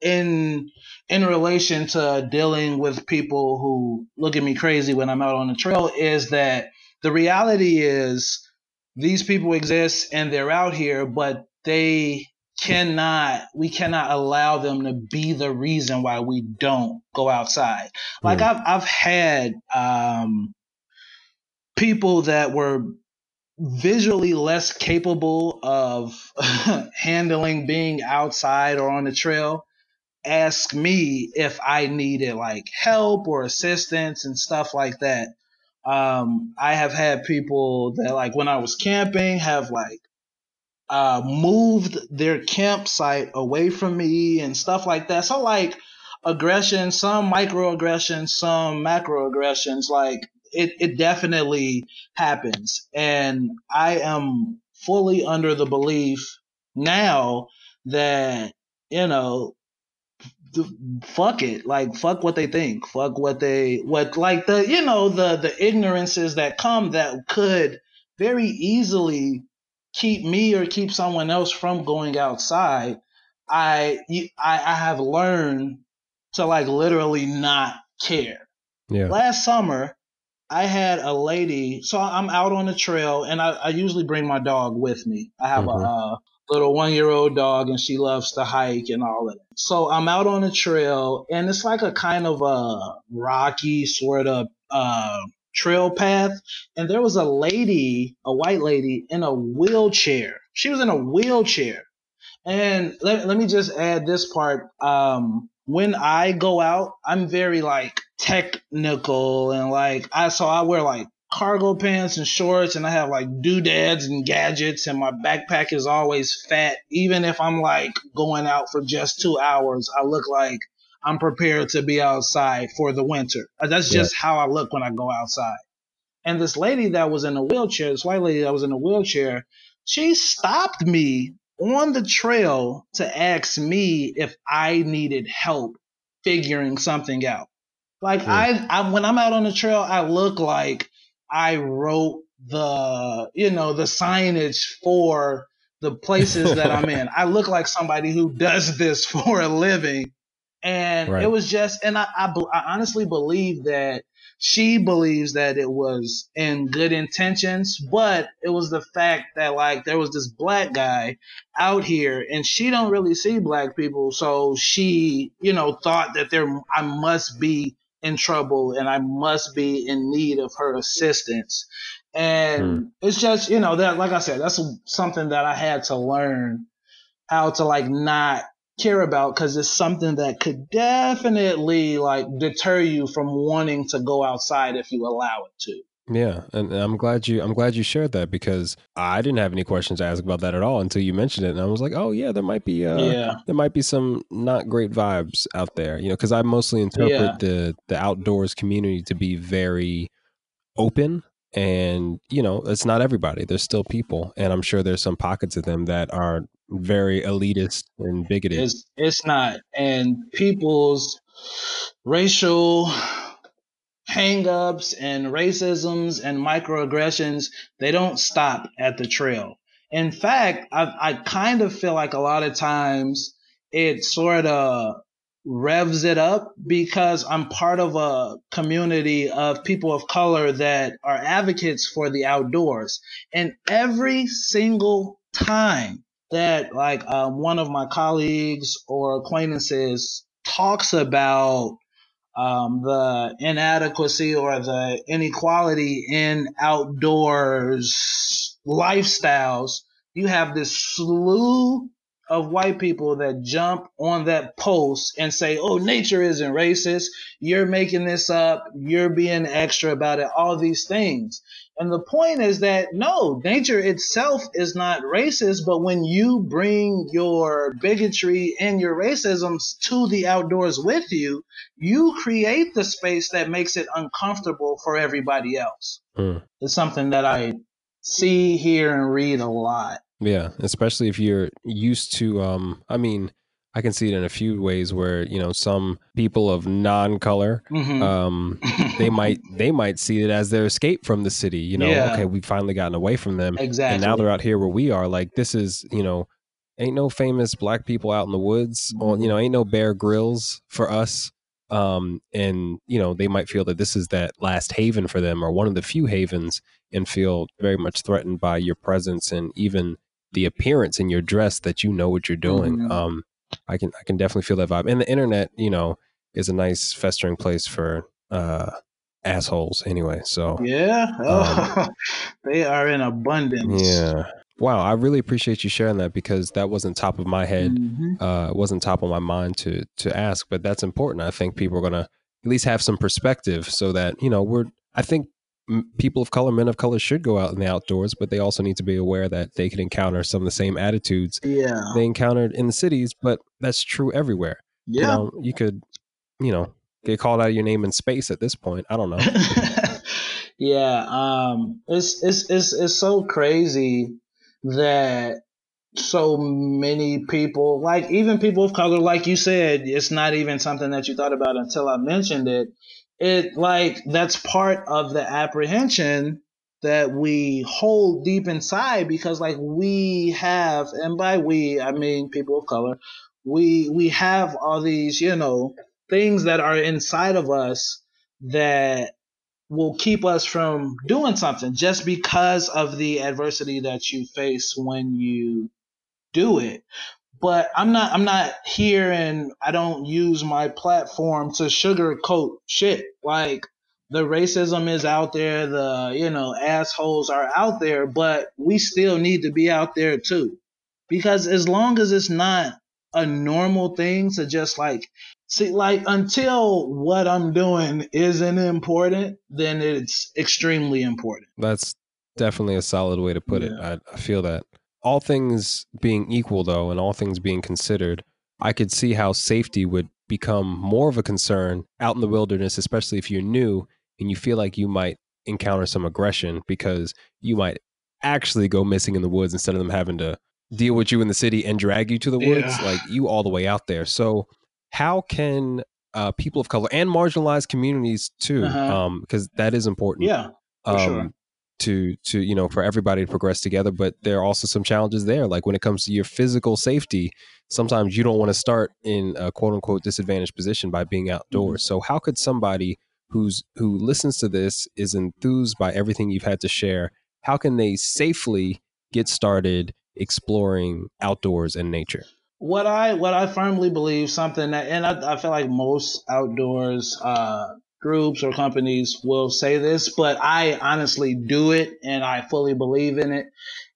in in relation to dealing with people who look at me crazy when I'm out on the trail, is that the reality is these people exist and they're out here, but they cannot we cannot allow them to be the reason why we don't go outside. Like mm. I've I've had um people that were visually less capable of handling being outside or on the trail ask me if I needed like help or assistance and stuff like that. Um, I have had people that like when I was camping have like uh, moved their campsite away from me and stuff like that. So like aggression, some microaggressions, some macroaggressions, like it, it definitely happens. And I am fully under the belief now that, you know, fuck it. Like fuck what they think. Fuck what they what like the you know the the ignorances that come that could very easily keep me or keep someone else from going outside. I i, I have learned to like literally not care. Yeah. Last summer I had a lady, so I'm out on the trail, and I, I usually bring my dog with me. I have mm-hmm. a, a, little one year old dog, and she loves to hike and all of that. So I'm out on a trail, and it's like a kind of a rocky sort of uh, trail path. And there was a lady, a white lady, in a wheelchair. She was in a wheelchair. And let, let me just add this part. Um, when I go out, I'm very like technical and like I so I wear like cargo pants and shorts and I have like doodads and gadgets and my backpack is always fat. Even if I'm like going out for just two hours, I look like I'm prepared to be outside for the winter. Uh, that's just yeah. how I look when I go outside. And this lady that was in a wheelchair, this white lady that was in a wheelchair, she stopped me on the trail to ask me if I needed help figuring something out. Like yeah. I, I, when I'm out on the trail, I look like I wrote the, you know, the signage for the places that I'm in. I look like somebody who does this for a living. And right. it was just, and I, I, I honestly believe that she believes that it was in good intentions, but it was the fact that like there was this black guy out here and she don't really see black people. So she, you know, thought that there, I must be in trouble and I must be in need of her assistance. And mm. it's just, you know, that, like I said, that's something that I had to learn how to like not care about because it's something that could definitely like deter you from wanting to go outside if you allow it to. Yeah, and I'm glad you I'm glad you shared that because I didn't have any questions to ask about that at all until you mentioned it, and I was like, oh yeah, there might be uh, yeah. there might be some not great vibes out there, you know, because I mostly interpret yeah. the the outdoors community to be very open and you know it's not everybody there's still people and i'm sure there's some pockets of them that are very elitist and bigoted. It's it's not, and people's racial hangups and racisms and microaggressions they don't stop at the trail. In fact, I I kind of feel like a lot of times it sort of revs it up because I'm part of a community of people of color that are advocates for the outdoors. And every single time that like uh, one of my colleagues or acquaintances talks about um, the inadequacy or the inequality in outdoors lifestyles, you have this slew of white people that jump on that post and say, oh, nature isn't racist. You're making this up. You're being extra about it. All these things. And the point is that no, nature itself is not racist, but when you bring your bigotry and your racisms to the outdoors with you, you create the space that makes it uncomfortable for everybody else. Mm. It's something that I see, hear, and read a lot. Yeah, especially if you're used to um I mean, I can see it in a few ways where you know some people of non-color, mm-hmm. um, they might they might see it as their escape from the city. You know, yeah. okay, we've finally gotten away from them, exactly, and now they're out here where we are. Like this is you know, ain't no famous black people out in the woods. Mm-hmm. Or, you know, ain't no Bear Grylls for us. Um, and you know they might feel that this is that last haven for them or one of the few havens and feel very much threatened by your presence and even the appearance in your dress that you know what you're doing mm-hmm. um, I can I can definitely feel that vibe. And the internet, you know, is a nice festering place for uh assholes anyway. So Yeah. Oh, um, they are in abundance. Yeah. Wow, I really appreciate you sharing that because that wasn't top of my head. Mm-hmm. Uh wasn't top of my mind to to ask, but that's important. I think people are to at least have some perspective so that, you know, we're I think people of color, men of color should go out in the outdoors, but they also need to be aware that they can encounter some of the same attitudes yeah. they encountered in the cities, but that's true everywhere. Yeah. You, know, you could, you know, get called out of your name in space at this point. I don't know. yeah. Um, it's, it's, it's, it's so crazy that so many people, like even people of color, like you said, it's not even something that you thought about until I mentioned it it like that's part of the apprehension that we hold deep inside because like we have and by we i mean people of color we we have all these you know things that are inside of us that will keep us from doing something just because of the adversity that you face when you do it but I'm not I'm not here and I don't use my platform to sugarcoat shit. Like the racism is out there, the you know, assholes are out there, but we still need to be out there too. Because as long as it's not a normal thing to just like see like until what I'm doing isn't important, then it's extremely important. That's definitely a solid way to put yeah. it. I, I feel that all things being equal, though, and all things being considered, I could see how safety would become more of a concern out in the wilderness, especially if you're new and you feel like you might encounter some aggression because you might actually go missing in the woods instead of them having to deal with you in the city and drag you to the woods, yeah. like you all the way out there. So, how can uh, people of color and marginalized communities too, because uh-huh. um, that is important. Yeah, um, sure to to you know for everybody to progress together but there are also some challenges there. Like when it comes to your physical safety sometimes you don't want to start in a quote unquote disadvantaged position by being outdoors. Mm-hmm. so how could somebody who's who listens to this is enthused by everything you've had to share how can they safely get started exploring outdoors and nature? What I what I firmly believe something that and I, I feel like most outdoors uh, groups or companies will say this, but I honestly do it and I fully believe in it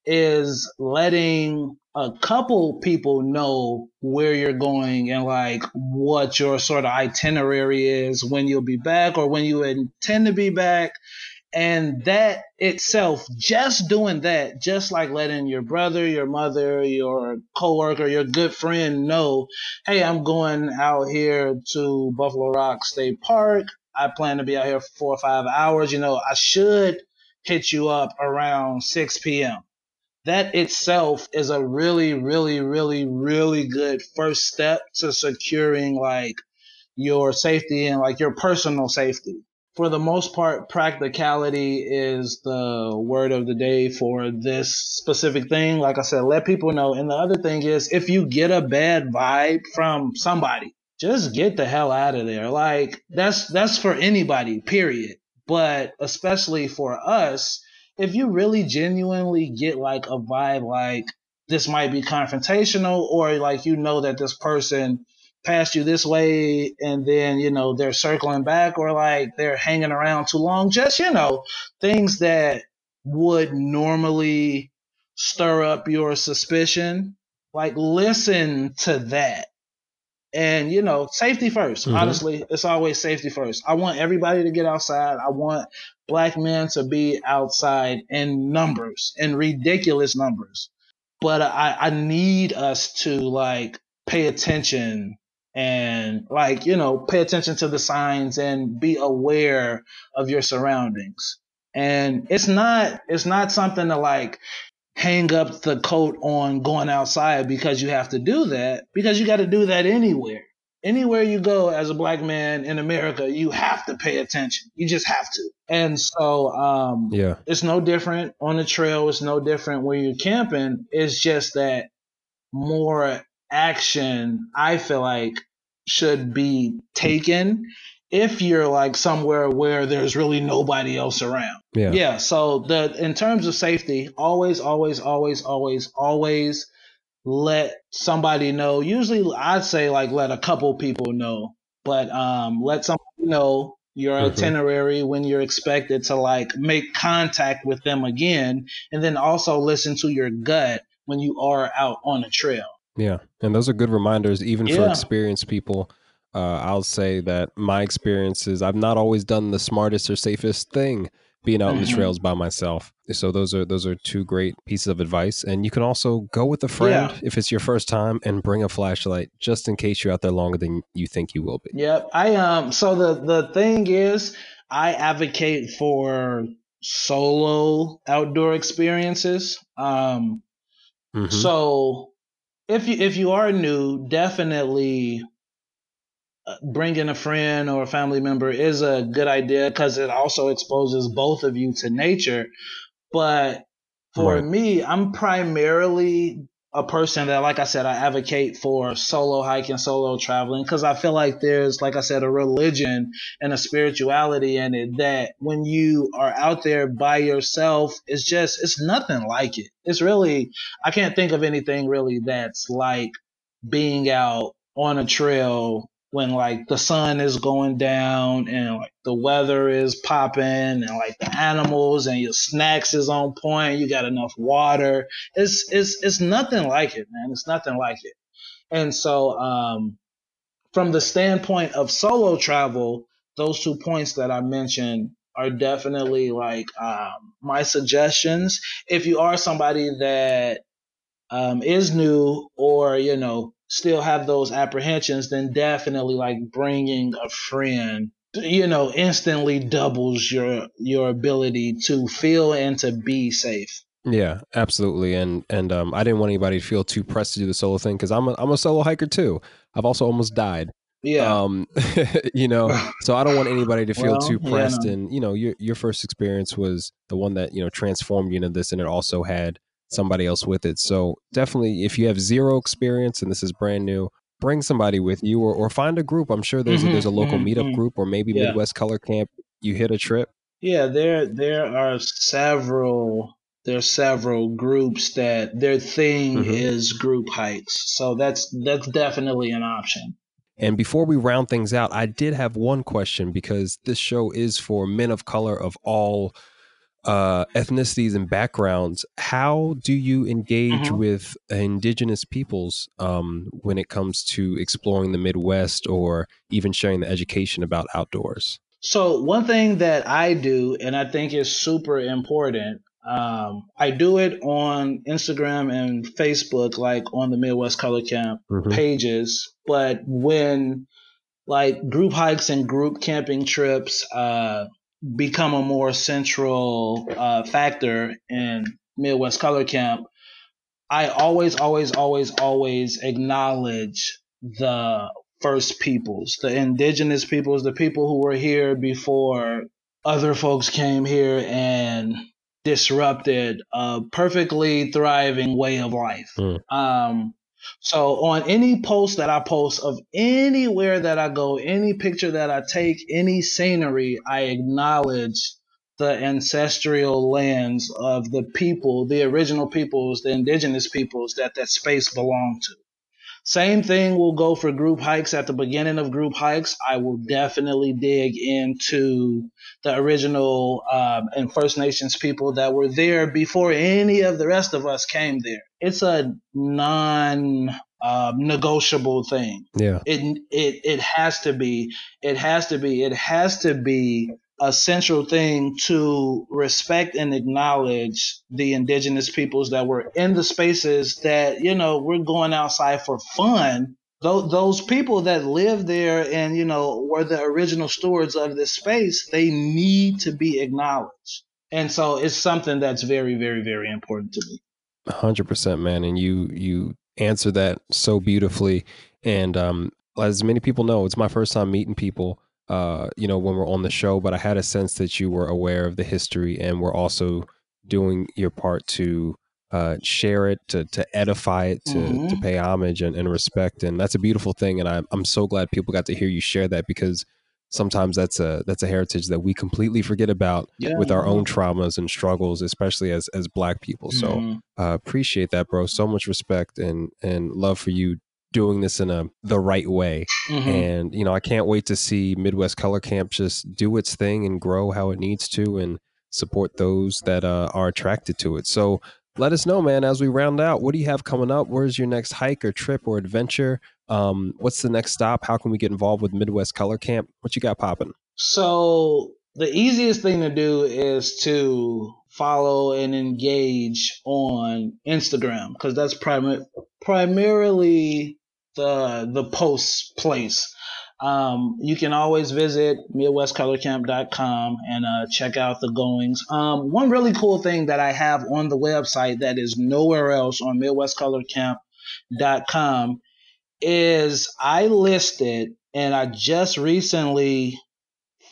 is letting a couple people know where you're going and like what your sort of itinerary is when you'll be back or when you intend to be back. And that itself, just doing that, just like letting your brother, your mother, your coworker, your good friend know, hey, I'm going out here to Buffalo Rock State Park. I plan to be out here for four or five hours. You know, I should hit you up around 6 p.m. That itself is a really, really, really, really good first step to securing like your safety and like your personal safety. For the most part, practicality is the word of the day for this specific thing. Like I said, let people know. And the other thing is, if you get a bad vibe from somebody, just get the hell out of there. Like that's that's for anybody, period. But especially for us, if you really genuinely get like a vibe like this might be confrontational or like you know that this person passed you this way and then you know they're circling back or like they're hanging around too long just you know things that would normally stir up your suspicion like listen to that and you know safety 1st mm-hmm. honestly it's always safety first. I want everybody to get outside. I want black men to be outside in numbers in ridiculous numbers. But i i need us to like pay attention and like you know pay attention to the signs and be aware of your surroundings. And it's not it's not something to like hang up the coat on going outside because you have to do that because you got to do that anywhere. Anywhere you go as a black man in america you have to pay attention. You just have to. And so um yeah. it's no different on the trail. It's no different when you're camping. It's just that more action I feel like should be taken if you're like somewhere where there's really nobody else around. Yeah. Yeah. So the in terms of safety, always, always, always, always, always let somebody know. Usually I'd say like let a couple people know. But um let somebody know your mm-hmm. itinerary when you're expected to like make contact with them again and then also listen to your gut when you are out on a trail. Yeah, and those are good reminders, even yeah. for experienced people. Uh, I'll say that my experience is I've not always done the smartest or safest thing being out in the mm-hmm. trails by myself. So those are those are two great pieces of advice. And you can also go with a friend yeah. if it's your first time and bring a flashlight just in case you're out there longer than you think you will be. Yep. I um so the the thing is I advocate for solo outdoor experiences. Um mm-hmm. so if you if you are new, definitely bringing a friend or a family member is a good idea because it also exposes both of you to nature. But for right. me, I'm primarily a person that, like I said, I advocate for solo hiking, solo traveling, because I feel like there's, like I said, a religion and a spirituality in it that when you are out there by yourself, it's just, it's nothing like it. It's really, I can't think of anything really that's like being out on a trail when like the sun is going down and like the weather is popping and like the animals and your snacks is on point, you got enough water. It's it's it's nothing like it, man. It's nothing like it. And so um from the standpoint of solo travel, those two points that I mentioned are definitely like um, my suggestions. If you are somebody that um, is new or you know still have those apprehensions, then definitely like bringing a friend, you know, instantly doubles your your ability to feel and to be safe. Yeah, absolutely. And and um, I didn't want anybody to feel too pressed to do the solo thing because I'm a I'm a solo hiker too. I've also almost died. Yeah. Um, you know, so I don't want anybody to feel well, too pressed. Yeah, no. And you know, your your first experience was the one that you know transformed you into this, and it also had somebody else with it. So definitely, if you have zero experience and this is brand new, bring somebody with you or, or find a group. I'm sure there's mm-hmm, a, there's a local mm-hmm, meetup mm-hmm. group or maybe yeah. Midwest Color Camp. You hit a trip. Yeah, there there are several there are several groups that their thing mm-hmm. is group hikes. So that's that's definitely an option. And before we round things out, I did have one question because this show is for men of color of all uh, ethnicities and backgrounds, how do you engage mm-hmm. with indigenous peoples um, when it comes to exploring the Midwest or even sharing the education about outdoors? So, one thing that I do, and I think is super important, um, I do it on Instagram and Facebook, like on the Midwest Color Camp mm-hmm. pages. But when like group hikes and group camping trips, uh, become a more central uh, factor in Midwest Color Camp, I always, always, always, always acknowledge the first peoples, the indigenous peoples, the people who were here before other folks came here and disrupted a perfectly thriving way of life. Mm. Um, so on any post that I post of anywhere that I go, any picture that I take, any scenery, I acknowledge the ancestral lands of the people, the original peoples, the indigenous peoples that that space belonged to. Same thing will go for group hikes. At the beginning of group hikes, I will definitely dig into the original um, and First Nations people that were there before any of the rest of us came there. It's a non um, negotiable thing. Yeah. It it it has to be. It has to be. It has to be a central thing to respect and acknowledge the indigenous peoples that were in the spaces that you know we're going outside for fun. Those, those people that live there and you know were the original stewards of this space they need to be acknowledged. And so it's something that's very very very important to me. 100% man and you you answer that so beautifully. And um as many people know it's my first time meeting people uh, you know, when we're on the show, but I had a sense that you were aware of the history and were also doing your part to uh, share it, to to edify it, to mm-hmm. to pay homage and, and respect, and that's a beautiful thing. And I'm I'm so glad people got to hear you share that because sometimes that's a that's a heritage that we completely forget about yeah. with our own traumas and struggles, especially as as Black people. So mm-hmm. uh, appreciate that, bro. So much respect and and love for you doing this in a the right way. Mm-hmm. And you know, I can't wait to see Midwest Color Camp just do its thing and grow how it needs to and support those that uh, are attracted to it. So let us know, man, as we round out. What do you have coming up? Where's your next hike or trip or adventure? Um, what's the next stop? How can we get involved with Midwest Color Camp? What you got popping? So the easiest thing to do is to follow and engage on Instagram because that's prim- primarily the the post place. Um, you can always visit midwestcolorcamp.com and uh, check out the goings. Um, one really cool thing that I have on the website that is nowhere else on midwestcolorcamp.com is I listed, and I just recently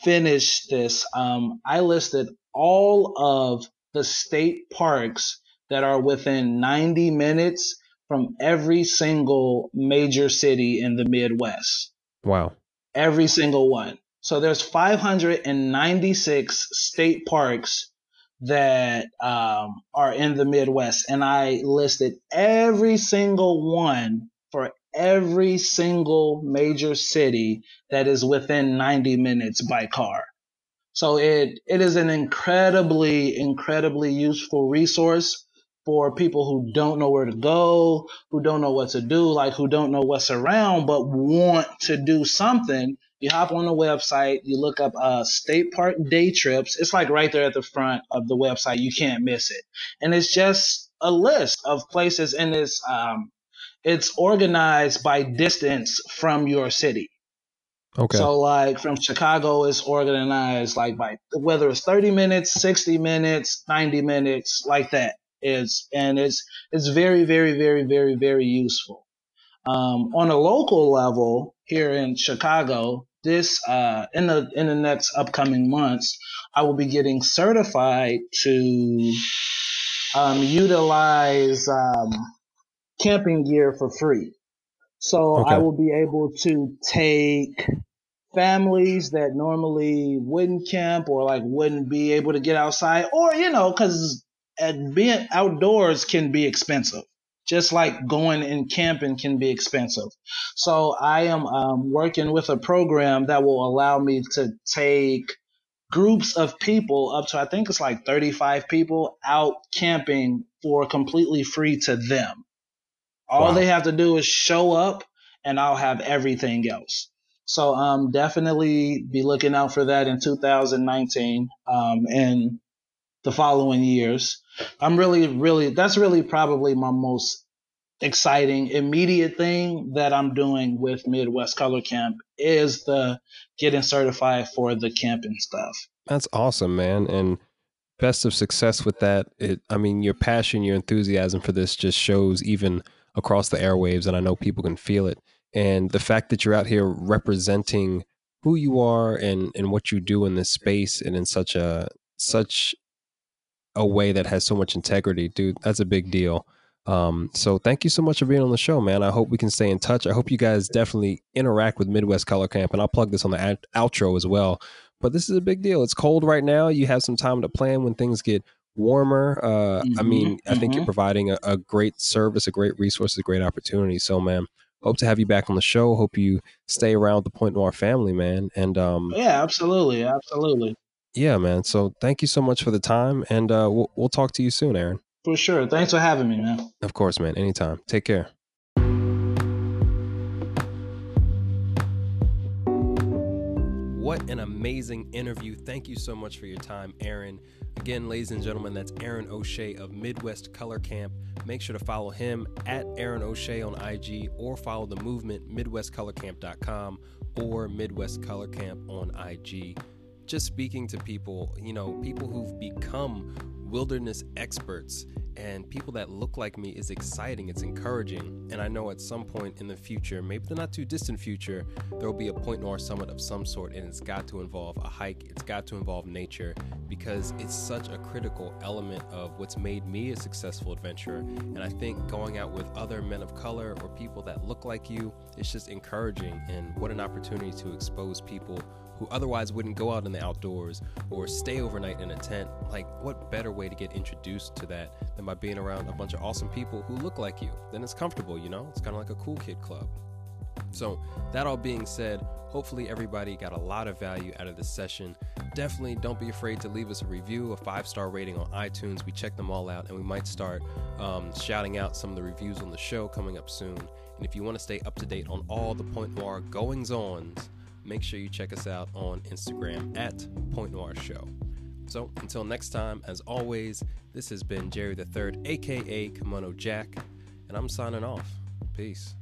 finished this. Um, I listed all of the state parks that are within 90 minutes from every single major city in the Midwest. Wow. Every single one. So there's 596 state parks that um, are in the Midwest, and I listed every single one for every single major city that is within 90 minutes by car. So it it is an incredibly incredibly useful resource for people who don't know where to go, who don't know what to do, like who don't know what's around, but want to do something. You hop on the website, you look up uh, state park day trips. It's like right there at the front of the website. You can't miss it. And it's just a list of places in this. Um, it's organized by distance from your city. Okay. So like from Chicago, it's organized like by whether it's 30 minutes, 60 minutes, 90 minutes, like that is, and it's it's very, very, very, very, very useful. Um, on a local level here in Chicago, this uh, in the in the next upcoming months, I will be getting certified to um, utilize um, camping gear for free. So okay. I will be able to take families that normally wouldn't camp or like wouldn't be able to get outside or you know because being outdoors can be expensive just like going and camping can be expensive so i am um, working with a program that will allow me to take groups of people up to i think it's like 35 people out camping for completely free to them all wow. they have to do is show up and i'll have everything else so um, definitely be looking out for that in 2019 um, and the following years. I'm really, really, that's really probably my most exciting immediate thing that I'm doing with Midwest Color Camp is the getting certified for the camping stuff. That's awesome, man. And best of success with that. It, I mean, your passion, your enthusiasm for this just shows even across the airwaves, and I know people can feel it. And the fact that you're out here representing who you are and and what you do in this space and in such a such a way that has so much integrity dude that's a big deal. Um, so thank you so much for being on the show man. I hope we can stay in touch. I hope you guys definitely interact with midwest color camp and i'll plug this on the outro as well. But this is a big deal. It's cold right now. You have some time to plan when things get warmer. Uh, mm-hmm, I mean, I think mm-hmm. you're providing a, a, great service, a great resource, a great opportunity. So, man, hope to have you back on the show. Hope you stay around the Point Noir family, man. And um, yeah, absolutely, absolutely. Yeah, man. So thank you so much for the time, and uh, we'll, we'll talk to you soon, Aaron. For sure. Thanks for having me, man. Of course, man. Anytime. Take care. What an amazing interview. Thank you so much for your time, Aaron. Again, ladies and gentlemen, that's Aaron O'Shea of Midwest Color Camp. Make sure to follow him at Aaron O'Shea on IG or follow the movement MidwestColorCamp.com or Midwest Color Camp on IG. Just speaking to people, you know, people who've become wilderness experts and people that look like me is exciting. It's encouraging. And I know at some point in the future, maybe the not too distant future, there will be a Point Noir summit of some sort, and it's got to involve a hike, it's got to involve nature because it's such a critical element of what's made me a successful adventurer. And I think going out with other men of color or people that look like you, it's just encouraging. And what an opportunity to expose people who otherwise wouldn't go out in the outdoors or stay overnight in a tent. Like, what better way to get introduced to that than by being around a bunch of awesome people who look like you? Then it's comfortable, you know? It's kind of like a cool kid club. So, that all being said, hopefully everybody got a lot of value out of this session. Definitely don't be afraid to leave us a review, a five star rating on iTunes. We check them all out and we might start um, shouting out some of the reviews on the show coming up soon. And if you want to stay up to date on all the Point Noir goings ons, make sure you check us out on Instagram at Point Noir Show. So until next time, as always, this has been Jerry the Third, aka Kimono Jack, and I'm signing off. Peace.